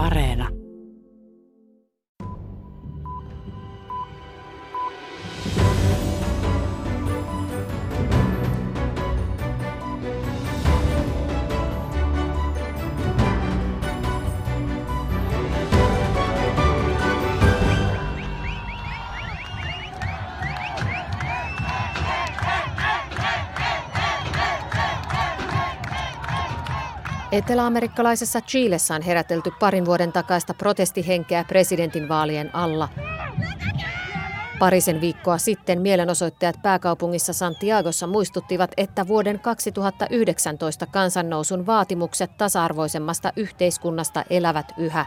Areena. Eteläamerikkalaisessa Chilessä on herätelty parin vuoden takaista protestihenkeä presidentinvaalien alla. Parisen viikkoa sitten mielenosoittajat pääkaupungissa Santiagossa muistuttivat, että vuoden 2019 kansannousun vaatimukset tasa-arvoisemmasta yhteiskunnasta elävät yhä.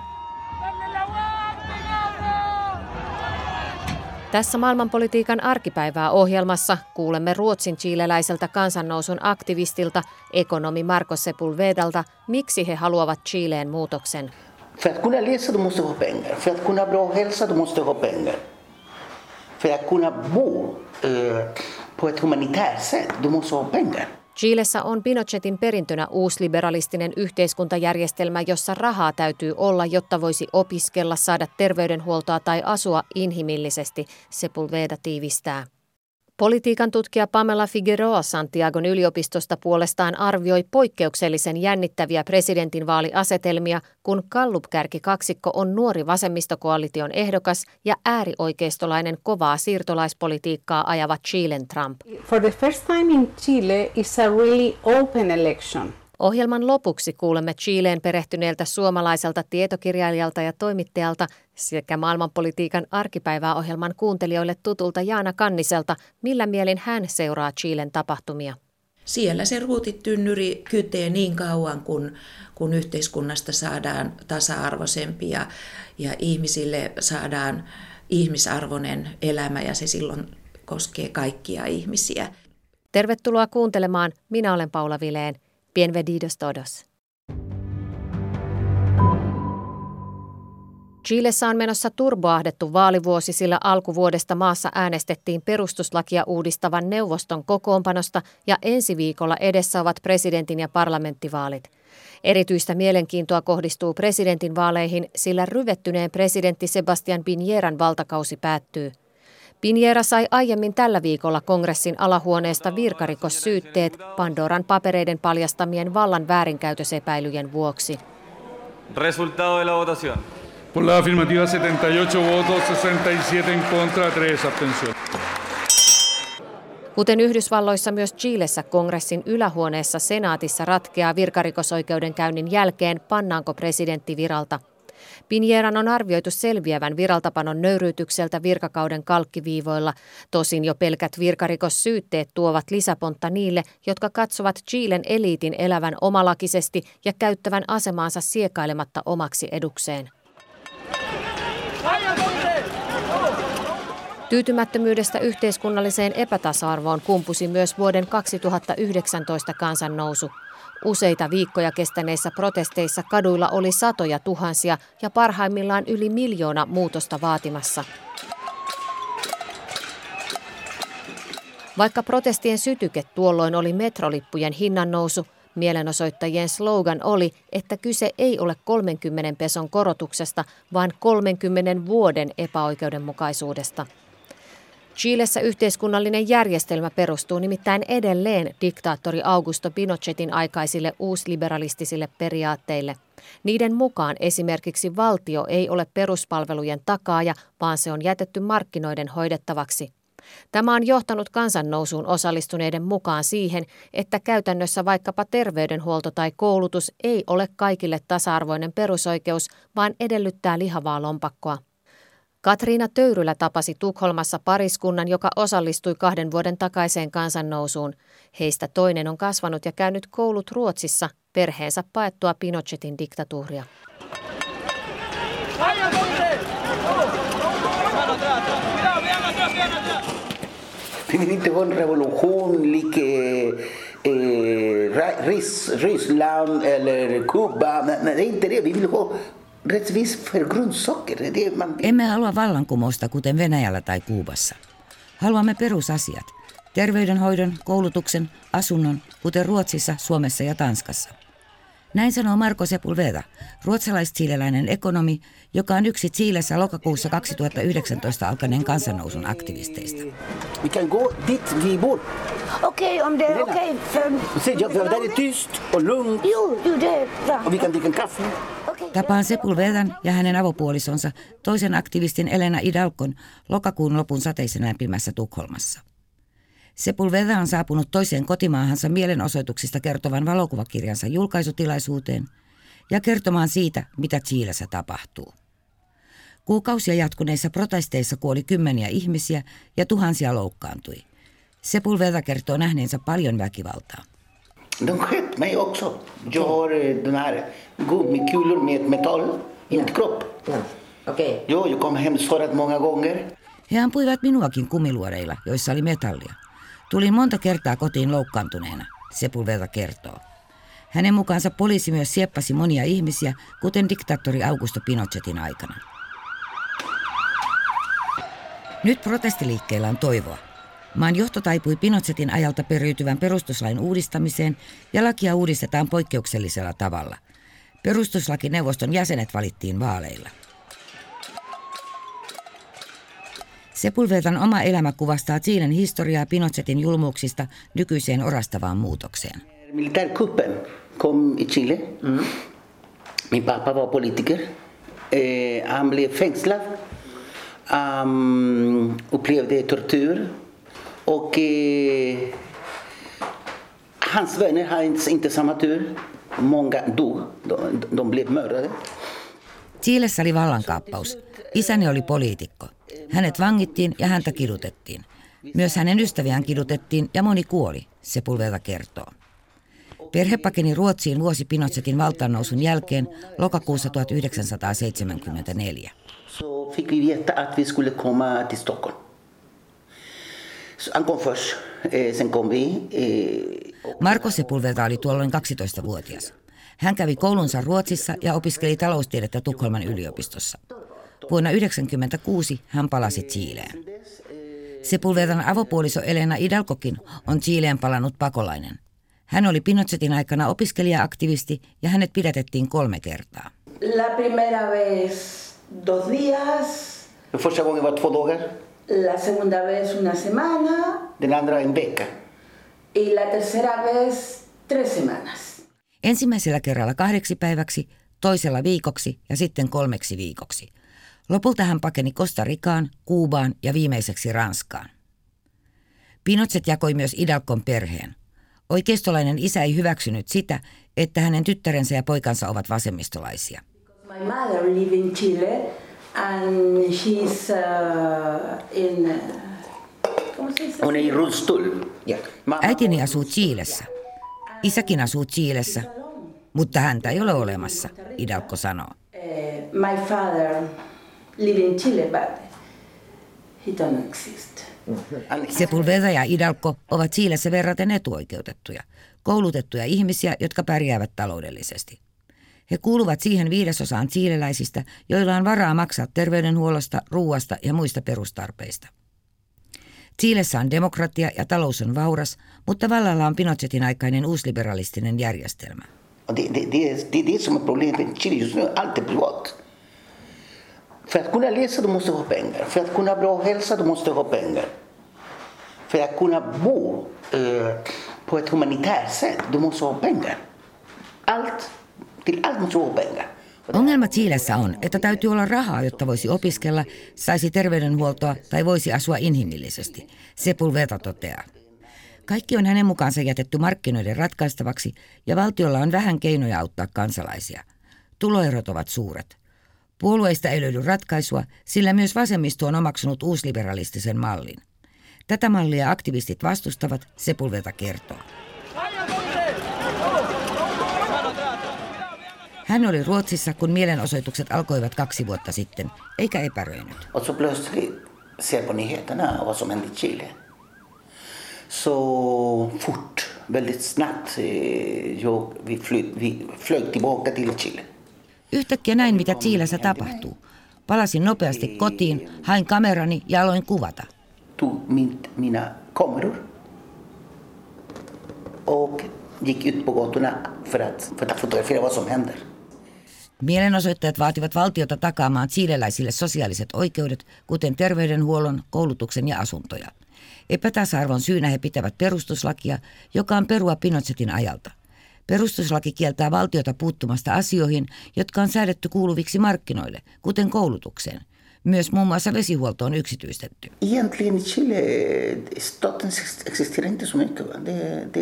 Tässä maailmanpolitiikan arkipäivää ohjelmassa kuulemme Ruotsin chileläiseltä kansannousun aktivistilta, ekonomi Marco Sepulvedalta, miksi he haluavat Chileen muutoksen. För att kunna läsa du måste ha pengar. För att kunna bra hälsa du måste ha pengar. För att kunna bo eh, på ett humanitärt sätt du måste ha pengar. Chilessä on Pinochetin perintönä uusliberalistinen yhteiskuntajärjestelmä, jossa rahaa täytyy olla, jotta voisi opiskella, saada terveydenhuoltoa tai asua inhimillisesti, Sepulveda tiivistää. Politiikan tutkija Pamela Figueroa Santiagon yliopistosta puolestaan arvioi poikkeuksellisen jännittäviä presidentinvaaliasetelmia, kun Kallup-kärki kaksikko on nuori vasemmistokoalition ehdokas ja äärioikeistolainen kovaa siirtolaispolitiikkaa ajava Chilen Trump. For the first time in Chile is a really open election. Ohjelman lopuksi kuulemme Chileen perehtyneeltä suomalaiselta tietokirjailijalta ja toimittajalta sekä maailmanpolitiikan arkipäivää ohjelman kuuntelijoille tutulta Jaana Kanniselta, millä mielin hän seuraa Chilen tapahtumia. Siellä se ruutitynnyri kytee niin kauan, kun, kun yhteiskunnasta saadaan tasa-arvoisempi ja, ja ihmisille saadaan ihmisarvoinen elämä ja se silloin koskee kaikkia ihmisiä. Tervetuloa kuuntelemaan. Minä olen Paula Vileen. Bienvenidos todos. Chilessä on menossa turboahdettu vaalivuosi, sillä alkuvuodesta maassa äänestettiin perustuslakia uudistavan neuvoston kokoonpanosta ja ensi viikolla edessä ovat presidentin ja parlamenttivaalit. Erityistä mielenkiintoa kohdistuu presidentinvaaleihin, sillä ryvettyneen presidentti Sebastian Pinieran valtakausi päättyy – Piniera sai aiemmin tällä viikolla kongressin alahuoneesta virkarikossyytteet Pandoran papereiden paljastamien vallan väärinkäytösepäilyjen vuoksi. Resultado de la votación. Por la afirmativa 78 votos, 67 en contra, 3 abstención. Kuten Yhdysvalloissa myös Chilessä kongressin ylähuoneessa senaatissa ratkeaa virkarikosoikeudenkäynnin jälkeen, pannaanko presidentti viralta – Pinjeran on arvioitu selviävän viraltapanon nöyryytykseltä virkakauden kalkkiviivoilla. Tosin jo pelkät virkarikossyytteet tuovat lisäpontta niille, jotka katsovat Chilen eliitin elävän omalakisesti ja käyttävän asemaansa siekailematta omaksi edukseen. Tyytymättömyydestä yhteiskunnalliseen epätasa-arvoon kumpusi myös vuoden 2019 kansannousu. Useita viikkoja kestäneissä protesteissa kaduilla oli satoja tuhansia ja parhaimmillaan yli miljoona muutosta vaatimassa. Vaikka protestien sytyke tuolloin oli metrolippujen hinnannousu, mielenosoittajien slogan oli, että kyse ei ole 30 peson korotuksesta, vaan 30 vuoden epäoikeudenmukaisuudesta. Chilessä yhteiskunnallinen järjestelmä perustuu nimittäin edelleen diktaattori Augusto Pinochetin aikaisille uusliberalistisille periaatteille. Niiden mukaan esimerkiksi valtio ei ole peruspalvelujen takaaja, vaan se on jätetty markkinoiden hoidettavaksi. Tämä on johtanut kansannousuun osallistuneiden mukaan siihen, että käytännössä vaikkapa terveydenhuolto tai koulutus ei ole kaikille tasa-arvoinen perusoikeus, vaan edellyttää lihavaa lompakkoa. Katriina Töyrylä tapasi Tukholmassa pariskunnan, joka osallistui kahden vuoden takaiseen kansannousuun. Heistä toinen on kasvanut ja käynyt koulut Ruotsissa perheensä paettua Pinochetin diktatuuria. Ha en revolution lik eh, Ryssland eller Kuba. Nej, det är inte det. Vi vill ha emme halua vallankumousta kuten Venäjällä tai Kuubassa. Haluamme perusasiat. Terveydenhoidon, koulutuksen, asunnon, kuten Ruotsissa, Suomessa ja Tanskassa. Näin sanoo Marco Sepulveda, ruotsalais-chileläinen ekonomi, joka on yksi Chiilessä lokakuussa 2019 alkaneen kansannousun aktivisteista. Vi kan gå dit vi bor. Okej, om det är okej för... Se, jag, där är tyst och lugnt Jo, jo, det är bra. och vi kan dricka kaffe. Tapaan Sepulvedan ja hänen avopuolisonsa toisen aktivistin Elena Idalkon lokakuun lopun sateisen lämpimässä Tukholmassa. Sepulveda on saapunut toiseen kotimaahansa mielenosoituksista kertovan valokuvakirjansa julkaisutilaisuuteen ja kertomaan siitä, mitä Chiilessä tapahtuu. Kuukausia jatkuneissa protesteissa kuoli kymmeniä ihmisiä ja tuhansia loukkaantui. Sepulveda kertoo nähneensä paljon väkivaltaa. De sköt mig också. Jag har eh, den här gummikulor med metall i min kropp. Okej. Jo, jag kom hem sårad många gånger. He ampuivat minuakin kumiluoreilla, joissa oli metallia. Tulin monta kertaa kotiin loukkaantuneena, Sepulveda kertoo. Hänen mukaansa poliisi myös sieppasi monia ihmisiä, kuten diktaattori Augusto Pinochetin aikana. Nyt protestiliikkeellä on toivoa. Maan johto taipui Pinochetin ajalta periytyvän perustuslain uudistamiseen ja lakia uudistetaan poikkeuksellisella tavalla. Perustuslakineuvoston jäsenet valittiin vaaleilla. Sepulvedan oma elämä kuvastaa Chilen historiaa Pinochetin julmuuksista nykyiseen orastavaan muutokseen. Militärkuppen kom i Chile. Min pappa var politiker. Eh, han blev fängslad. Um, upplevde tortyr. Och eh, hans vänner hade inte, inte samma tur. Många dog. De, de blev mördade. Chiilessä oli vallankaappaus. Isäni oli poliitikko. Hänet vangittiin ja häntä kidutettiin. Myös hänen ystäviään kidutettiin ja moni kuoli, Sepulveda kertoo. Perhe pakeni Ruotsiin vuosi Pinochetin valtaannousun jälkeen lokakuussa 1974. Så fick vi veta att vi skulle komma till Stockholm. Så han kom först, eh, sen kom vi. Eh, Marko Sepulveda oli tuolloin 12-vuotias. Hän kävi koulunsa Ruotsissa ja opiskeli taloustiedettä Tukholman yliopistossa. Vuonna 1996 hän palasi Chileen. Sepulvedan avopuoliso Elena Idalkokin on Chileen palannut pakolainen. Hän oli Pinochetin aikana opiskelija-aktivisti ja hänet pidätettiin kolme kertaa. La primera vez dos días, första gången var två dagar, la segunda vez una semana den andra en vecka. y la tercera vez tres semanas. Ensimmäisellä kerralla kahdeksi päiväksi, toisella viikoksi ja sitten kolmeksi viikoksi. Lopulta hän pakeni Costa Ricaan, Kuubaan ja viimeiseksi Ranskaan. Pinochet jakoi myös Idalkon perheen. Oikeistolainen isä ei hyväksynyt sitä, että hänen tyttärensä ja poikansa ovat vasemmistolaisia. My mother lives in Chile and she's uh, in... uh, ¿Cómo se dice? Hon är i rullstol. Mamma- Äitini asuu Chiilessä. Isäkin asuu Chiilessä, mutta häntä ei ole olemassa, Idalko sanoo. Eh, my father lives in Chile but he don't exist. Sepulveda ja Idalko ovat Chiilessä verraten etuoikeutettuja, koulutettuja ihmisiä, jotka pärjäävät taloudellisesti. He kuuluvat siihen viidesosaan chiileläisistä, joilla on varaa maksaa terveydenhuollosta, ruuasta ja muista perustarpeista. Chiilessä on demokratia ja talous on vauras, mutta vallalla on Pinochetin aikainen uusliberalistinen järjestelmä. Det, det, det, är, det är det som är problemet med Chile just nu. Allt är privat. För att kunna läsa du måste ha pengar. För att kunna ha bra hälsa du måste ha pengar. För att kunna bo eh, på ett humanitärt sätt du måste ha pengar. Allt, till allt måste du ha pengar. Ongelma Chiilessä on, että täytyy olla rahaa, jotta voisi opiskella, saisi terveydenhuoltoa tai voisi asua inhimillisesti. Sepulveda toteaa. Kaikki on hänen mukaansa jätetty markkinoiden ratkaistavaksi ja valtiolla on vähän keinoja auttaa kansalaisia. Tuloerot ovat suuret. Puolueista ei löydy ratkaisua, sillä myös vasemmisto on omaksunut uusliberalistisen mallin. Tätä mallia aktivistit vastustavat, Sepulveda kertoo. Hän oli Ruotsissa, kun mielenosoitukset alkoivat kaksi vuotta sitten, eikä epäröinyt. Och så plötsligt ser på nyheterna vad som hände i Chile. Så fort, väldigt snabbt, eh, jag, vi, fly, vi flög tillbaka till Chile. Yhtäkkiä näin, mitä Chiilessä tapahtuu. Palasin nopeasti kotiin, hain kamerani ja aloin kuvata. Tog min, mina kameror och gick ut på gatorna för att, för att fotografera vad som händer. Mielenosoittajat vaativat valtiota takaamaan chileläisille sosiaaliset oikeudet, kuten terveydenhuollon, koulutuksen ja asuntoja. Epätasa-arvon syynä he pitävät perustuslakia, joka on perua Pinochetin ajalta. Perustuslaki kieltää valtiota puuttumasta asioihin, jotka on säädetty kuuluviksi markkinoille, kuten koulutukseen. Myös muun muassa vesihuolto on yksityistetty. Egentligen Chile, staten existerar inte så mycket. Det,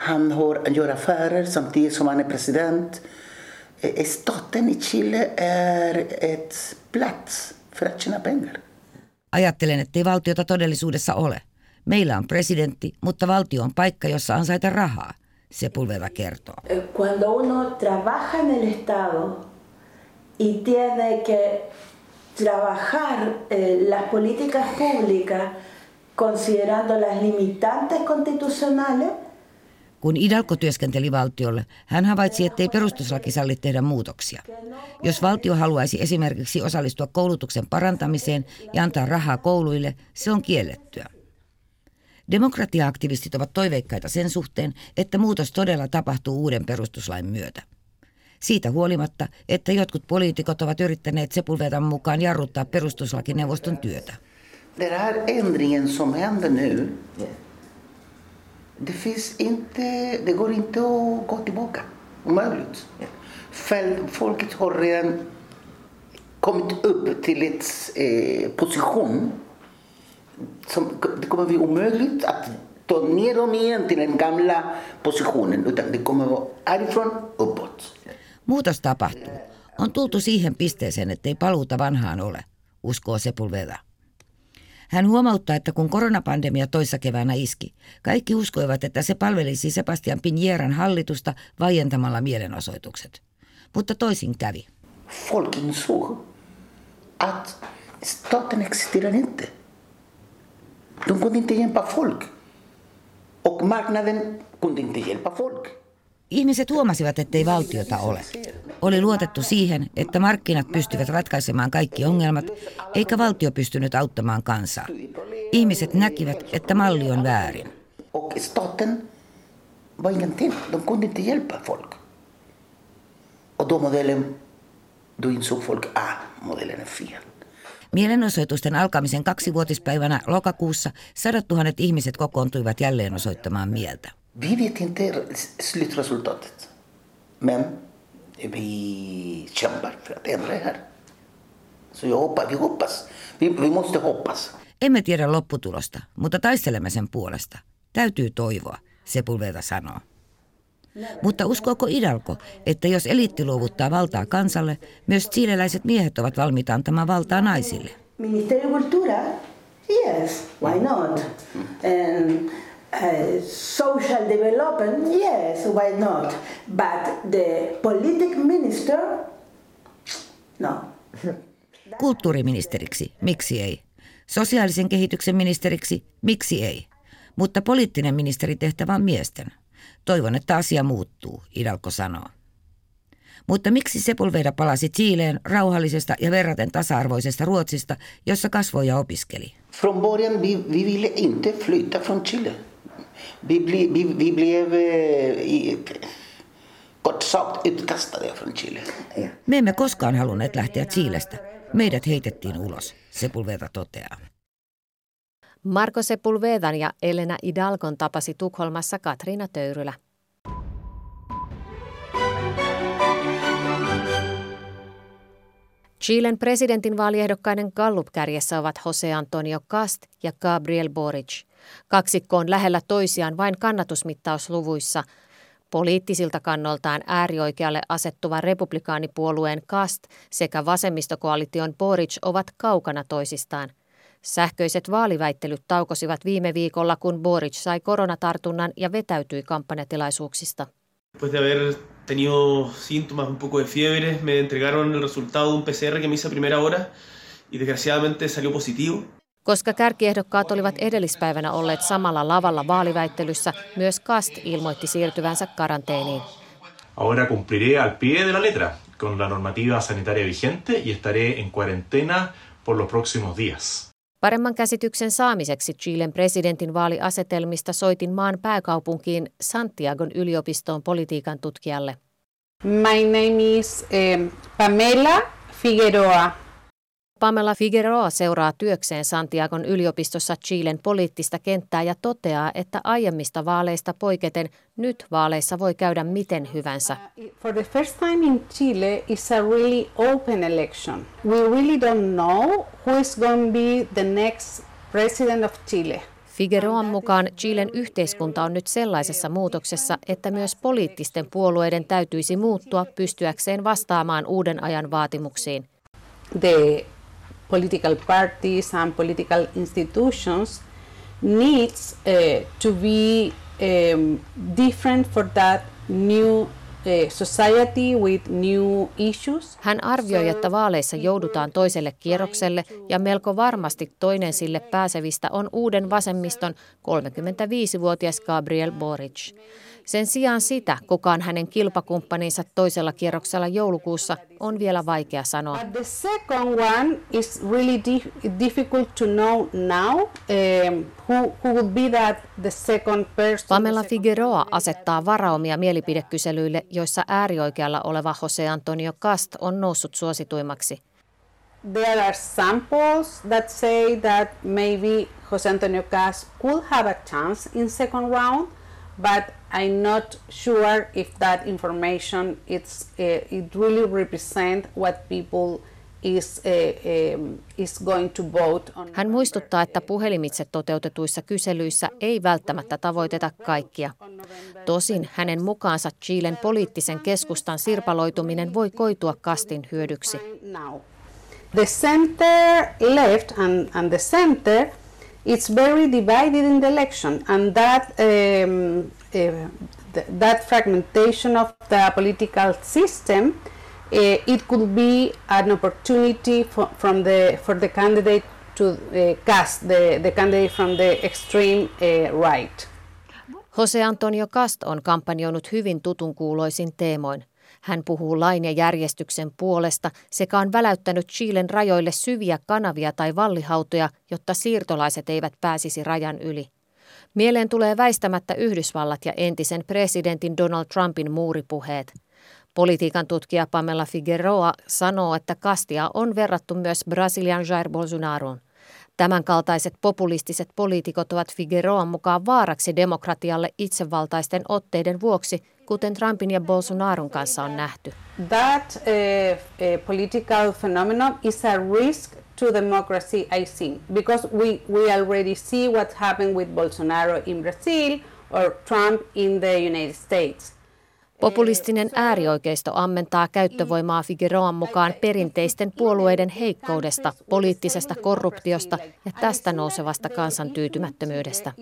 han har, gör affärer samtidigt som han är president. Eh, Staten i Chile är ett plats för att tjäna pengar. Ajattelen, ettei valtiota todellisuudessa ole. Meillä on presidentti, mutta valtio on paikka, jossa ansaita rahaa, Sepulveda kertoo. Eh, Cuando uno trabaja en el Estado y tiene que trabajar eh, las políticas públicas considerando las limitantes constitucionales, Kun Idalko työskenteli valtiolle, hän havaitsi, ettei perustuslaki salli tehdä muutoksia. Jos valtio haluaisi esimerkiksi osallistua koulutuksen parantamiseen ja antaa rahaa kouluille, se on kiellettyä. Demokratia-aktivistit ovat toiveikkaita sen suhteen, että muutos todella tapahtuu uuden perustuslain myötä. Siitä huolimatta, että jotkut poliitikot ovat yrittäneet Sepulvedan mukaan jarruttaa perustuslakineuvoston työtä. Den här ändringen som händer nu, det finns inte, det går inte att gå tillbaka. Omöjligt. Folket har redan kommit upp till ett eh, position som det kommer bli omöjligt att ta ner dem igen till den gamla positionen. Utan det kommer vara härifrån uppåt. Muutos tapahtuu. On tultu siihen pisteeseen, ettei paluuta vanhaan ole, uskoo Sepulveda. Hän huomauttaa, että kun koronapandemia toissa keväänä iski, kaikki uskoivat, että se palvelisi Sebastian Piñeran hallitusta vaientamalla mielenosoitukset. Mutta toisin kävi. Folk insåg att staten existerar inte. De kunde inte hjälpa folk. Och marknaden kunde inte hjälpa folk. Ihmiset huomasivat, ettei valtiota ole. Oli luotettu siihen, että markkinat pystyvät ratkaisemaan kaikki ongelmat, eikä valtio pystynyt auttamaan kansaa. Ihmiset näkivät, että malli on väärin. Och staten var ingenting. De kunde inte hjälpa folk. Och då modellen, då insåg folk, ah, modellen är fel. Mielenosoitusten alkamisen kaksivuotispäivänä lokakuussa sadat tuhannet ihmiset kokoontuivat jälleen osoittamaan mieltä. Vi vet inte slutresultatet. Men vi kämpar för att ändra det här. Så jag hoppas, vi hoppas. Vi, vi måste hoppas. Emme tiedä lopputulosta, mutta taistelemme sen puolesta. Täytyy toivoa, Sepulveda sanoo. Mutta uskooko Idalko, että jos eliitti luovuttaa valtaa kansalle, myös chileläiset miehet ovat valmiita antamaan valtaa naisille? Ministerio de Cultura, yes, why not? And uh, social development, yes, why not? But the politic minister, no. Kulttuuriministeriksi, miksi ei? Sosiaalisen kehityksen ministeriksi, miksi ei? Mutta poliittinen ministeritehtävä on miesten. Toivon, että asia muuttuu, Idalko sanoo. Mutta miksi Sepulveda palasi Chileen rauhallisesta ja verraten tasa-arvoisesta Ruotsista, jossa kasvoi ja opiskeli? Från början vi, vi ville inte flytta från Chile. Vi, ble, vi, vi blev eh, i, kort sagt utkastade från Chile. Me emme koskaan halunneet lähteä Chilestä. Meidät heitettiin ulos, Sepulveda toteaa. Marko Sepulvedan ja Elena Idalgon tapasi Tukholmassa Katriina Töyrylä. Chilen presidentinvaaliehdokkaiden Gallup-kärjessä ovat Jose Antonio Cast ja Gabriel Boric. Kaksikko on lähellä toisiaan vain kannatusmittausluvuissa. Poliittisilta kannoltaan äärioikealle asettuva republikaanipuolueen Cast sekä vasemmistokoalition Boric ovat kaukana toisistaan. Sähköiset vaaliväittelyt taukosivat viime viikolla, kun Boric sai koronatartunnan ja vetäytyi kampanjatilaisuuksista. Después de haber tenido síntomas, un poco de fiebre, me entregaron el resultado de un PCR que me hice a primera hora y desgraciadamente salió positivo. Koska kärkiehdokkaat olivat edellispäivänä olleet samalla lavalla vaaliväittelyssä, myös Kast ilmoitti siirtyvänsä karanteeniin. Ahora cumpliré al pie de la letra con la normativa sanitaria vigente y estaré en cuarentena por los próximos días. Paremman käsityksen saamiseksi Chilen presidentin vaaliasetelmista soitin maan pääkaupunkiin Santiagon yliopistoon politiikan tutkijalle. My name is um, Pamela Figueroa. Pamela Figueroa seuraa työkseen Santiagon yliopistossa Chilen poliittista kenttää ja toteaa, että aiemmista vaaleista poiketen nyt vaaleissa voi käydä miten hyvänsä. Uh, for the first time in Chile, it's a really open election. We really don't know who is going to be the next president of Chile. Figueroan mukaan Chilen yhteiskunta on nyt sellaisessa muutoksessa, että myös poliittisten puolueiden täytyisi muuttua pystyäkseen vastaamaan uuden ajan vaatimuksiin. The political parties and political institutions needs uh, to be um, different for that new society with new issues. Hän arvioi, että vaaleissa joudutaan toiselle kierrokselle ja melko varmasti toinen sille pääsevistä on uuden vasemmiston 35-vuotias Gabriel Boric. Sen sijaan sitä, kuka on hänen kilpakumppaninsa toisella kierroksella joulukuussa, on vielä vaikea sanoa. the second one is really difficult to know now um, who, who would be that the second person. Pamela Figueroa asettaa varaumia mielipidekyselyille, joissa äärioikealla oleva Jose Antonio Cast on noussut suosituimmaksi. There are samples that say that maybe Jose Antonio Cast could have a chance in second round, but I'm not sure if that information it's uh, it really represent what people vote on. Hän muistuttaa, että puhelimitse toteutetuissa kyselyissä ei välttämättä tavoiteta kaikkia. Tosin hänen mukaansa Chilen poliittisen keskustan sirpaloituminen voi koitua kastin hyödyksi. The center left and, and the center it's very divided in the election and that um, uh, that fragmentation of the political system, it could be an opportunity for, from the, for the candidate to uh, cast the, the candidate from the extreme uh, right. Jose Antonio Cast on kampanjoinut hyvin tutun kuuloisin teemoin. Hän puhuu lain ja järjestyksen puolesta sekä on väläyttänyt Chilen rajoille syviä kanavia tai vallihautoja, jotta siirtolaiset eivät pääsisi rajan yli. Mieleen tulee väistämättä Yhdysvallat ja entisen presidentin Donald Trumpin muuripuheet. Politiikan tutkija Pamela Figueroa sanoo, että kastia on verrattu myös Brasilian Jair Bolsonaroon. Tämänkaltaiset populistiset poliitikot ovat Figueroan mukaan vaaraksi demokratialle itsevaltaisten otteiden vuoksi, kuten Trumpin ja Bolsonaron kanssa on nähty. That uh, political phenomenon is a risk to democracy, I think, because we, we already see what happened with Bolsonaro in Brazil or Trump in the United States. Populistinen äärioikeisto ammentaa käyttövoimaa Figueroan mukaan perinteisten puolueiden heikkoudesta, poliittisesta korruptiosta ja tästä nousevasta kansan tyytymättömyydestä.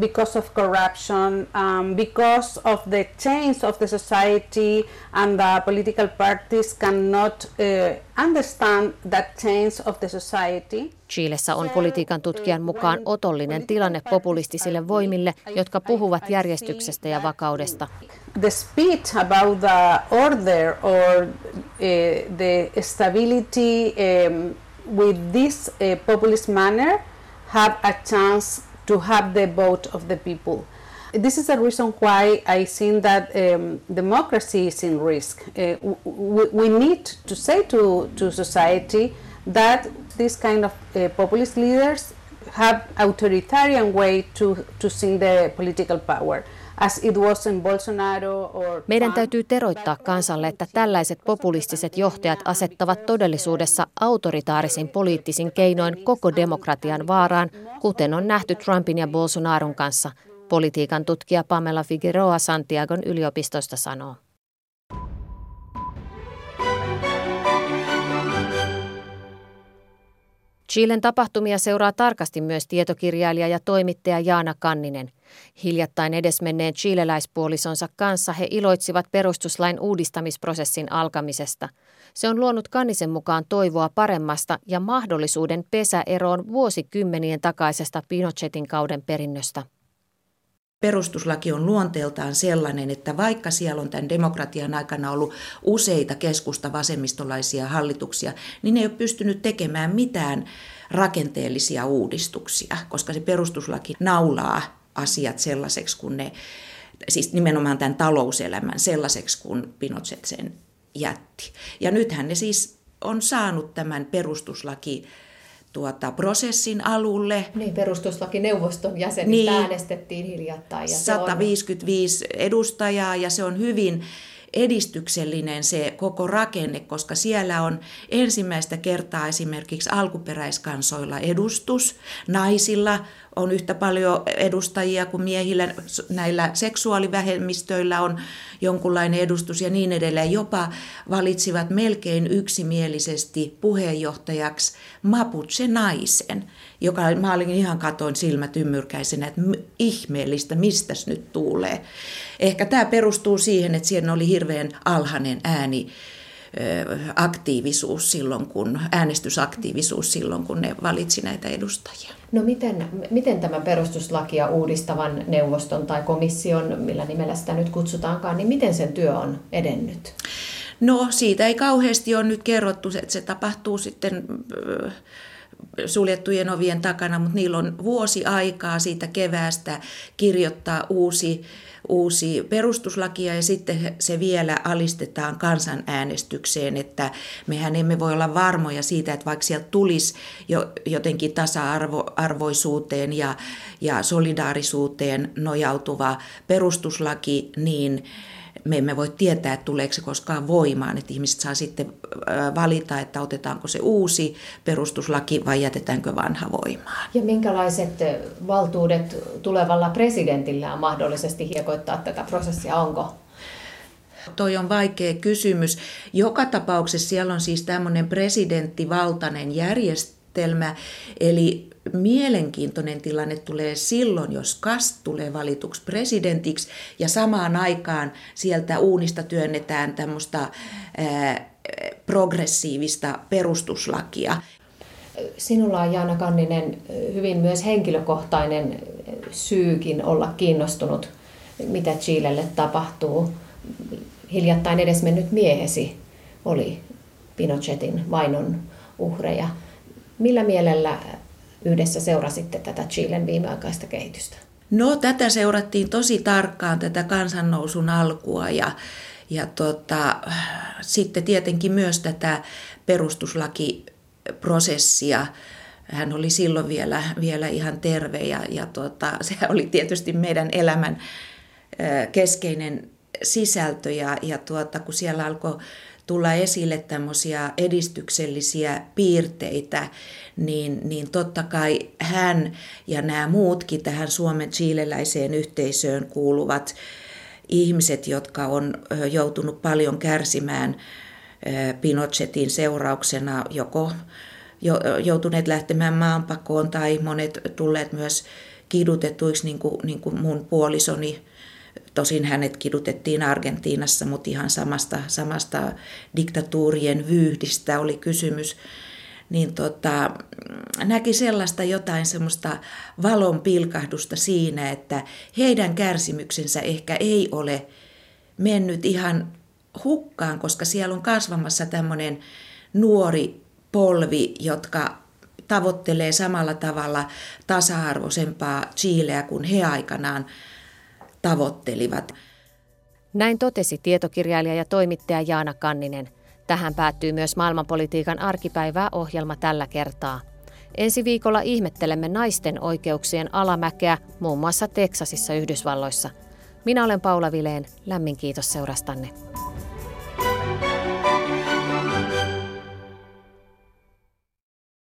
Because of corruption, um, because of the change of the society, and the political parties cannot uh, understand that change of the society. Chilessä on politiikan tutkijan mukaan otollinen tilanne populistisille voimille, jotka puhuvat järjestyksestä ja vakaudesta. The speech about the order or uh, the stability um, with this uh, populist manner have a chance to have the vote of the people. This is the reason why I think that um, democracy is in risk. Uh, we, we, need to say to, to society that this kind of uh, populist leaders have authoritarian way to, to see the political power. Meidän täytyy teroittaa kansalle, että tällaiset populistiset johtajat asettavat todellisuudessa autoritaarisin poliittisin keinoin koko demokratian vaaraan, kuten on nähty Trumpin ja Bolsonaron kanssa, politiikan tutkija Pamela Figueroa Santiagon yliopistosta sanoo. Chilen tapahtumia seuraa tarkasti myös tietokirjailija ja toimittaja Jaana Kanninen. Hiljattain edesmenneen chileläispuolisonsa kanssa he iloitsivat perustuslain uudistamisprosessin alkamisesta. Se on luonut Kannisen mukaan toivoa paremmasta ja mahdollisuuden pesäeroon vuosikymmenien takaisesta Pinochetin kauden perinnöstä. perustuslaki on luonteeltaan sellainen, että vaikka siellä on tämän demokratian aikana ollut useita keskusta vasemmistolaisia hallituksia, niin ne ei ole pystynyt tekemään mitään rakenteellisia uudistuksia, koska se perustuslaki naulaa asiat sellaiseksi, kun ne, siis nimenomaan tämän talouselämän sellaiseksi, kun Pinochet sen jätti. Ja nythän ne siis on saanut tämän perustuslaki tuota, prosessin alulle. Niin, perustuslakineuvoston jäsenistä niin, äänestettiin hiljattain. Ja 155 se on... edustajaa ja se on hyvin edistyksellinen se koko rakenne, koska siellä on ensimmäistä kertaa esimerkiksi alkuperäiskansoilla edustus, naisilla on yhtä paljon edustajia kuin miehillä, näillä seksuaalivähemmistöillä on jonkunlainen edustus ja niin edelleen. Jopa valitsivat melkein yksimielisesti puheenjohtajaksi Mapuche-naisen, joka mä olin ihan katoin silmät ymmyrkäisenä, että ihmeellistä, mistä nyt tulee. Ehkä tämä perustuu siihen, että siellä oli hirveän alhainen ääni aktiivisuus silloin, kun, äänestysaktiivisuus silloin, kun ne valitsi näitä edustajia. No miten, miten tämän perustuslakia uudistavan neuvoston tai komission, millä nimellä sitä nyt kutsutaankaan, niin miten sen työ on edennyt? No siitä ei kauheasti ole nyt kerrottu, että se tapahtuu sitten suljettujen ovien takana, mutta niillä on vuosi aikaa siitä keväästä kirjoittaa uusi uusi perustuslakia ja sitten se vielä alistetaan kansanäänestykseen, että mehän emme voi olla varmoja siitä, että vaikka sieltä tulisi jo jotenkin tasa-arvoisuuteen ja, ja solidaarisuuteen nojautuva perustuslaki, niin me emme voi tietää, että tuleeko se koskaan voimaan, että ihmiset saa sitten valita, että otetaanko se uusi perustuslaki vai jätetäänkö vanha voimaan. Ja minkälaiset valtuudet tulevalla presidentillä on mahdollisesti hiekoittaa tätä prosessia, onko? Toi on vaikea kysymys. Joka tapauksessa siellä on siis tämmöinen presidenttivaltainen järjestelmä, eli mielenkiintoinen tilanne tulee silloin, jos Kast tulee valituksi presidentiksi ja samaan aikaan sieltä uunista työnnetään tämmöistä progressiivista perustuslakia. Sinulla on Jaana Kanninen hyvin myös henkilökohtainen syykin olla kiinnostunut, mitä Chilelle tapahtuu. Hiljattain edesmennyt miehesi oli Pinochetin vainon uhreja. Millä mielellä yhdessä seurasitte tätä Chilen viimeaikaista kehitystä? No tätä seurattiin tosi tarkkaan, tätä kansannousun alkua ja, ja tota, sitten tietenkin myös tätä perustuslakiprosessia. Hän oli silloin vielä, vielä ihan terve ja, ja tota, se oli tietysti meidän elämän keskeinen sisältö ja, ja tuota, kun siellä alkoi tulla esille tämmöisiä edistyksellisiä piirteitä, niin, niin totta kai hän ja nämä muutkin tähän Suomen chileläiseen yhteisöön kuuluvat ihmiset, jotka on joutunut paljon kärsimään Pinochetin seurauksena joko joutuneet lähtemään maanpakoon tai monet tulleet myös kidutetuiksi, niin kuin, niin kuin mun puolisoni Tosin hänet kidutettiin Argentiinassa, mutta ihan samasta, samasta diktatuurien vyyhdistä oli kysymys. Niin tota, näki sellaista jotain semmoista valon pilkahdusta siinä, että heidän kärsimyksensä ehkä ei ole mennyt ihan hukkaan, koska siellä on kasvamassa tämmöinen nuori polvi, jotka tavoittelee samalla tavalla tasa-arvoisempaa Chileä kuin he aikanaan tavoittelivat. Näin totesi tietokirjailija ja toimittaja Jaana Kanninen. Tähän päättyy myös maailmanpolitiikan arkipäivää ohjelma tällä kertaa. Ensi viikolla ihmettelemme naisten oikeuksien alamäkeä muun muassa Teksasissa Yhdysvalloissa. Minä olen Paula Vileen. Lämmin kiitos seurastanne.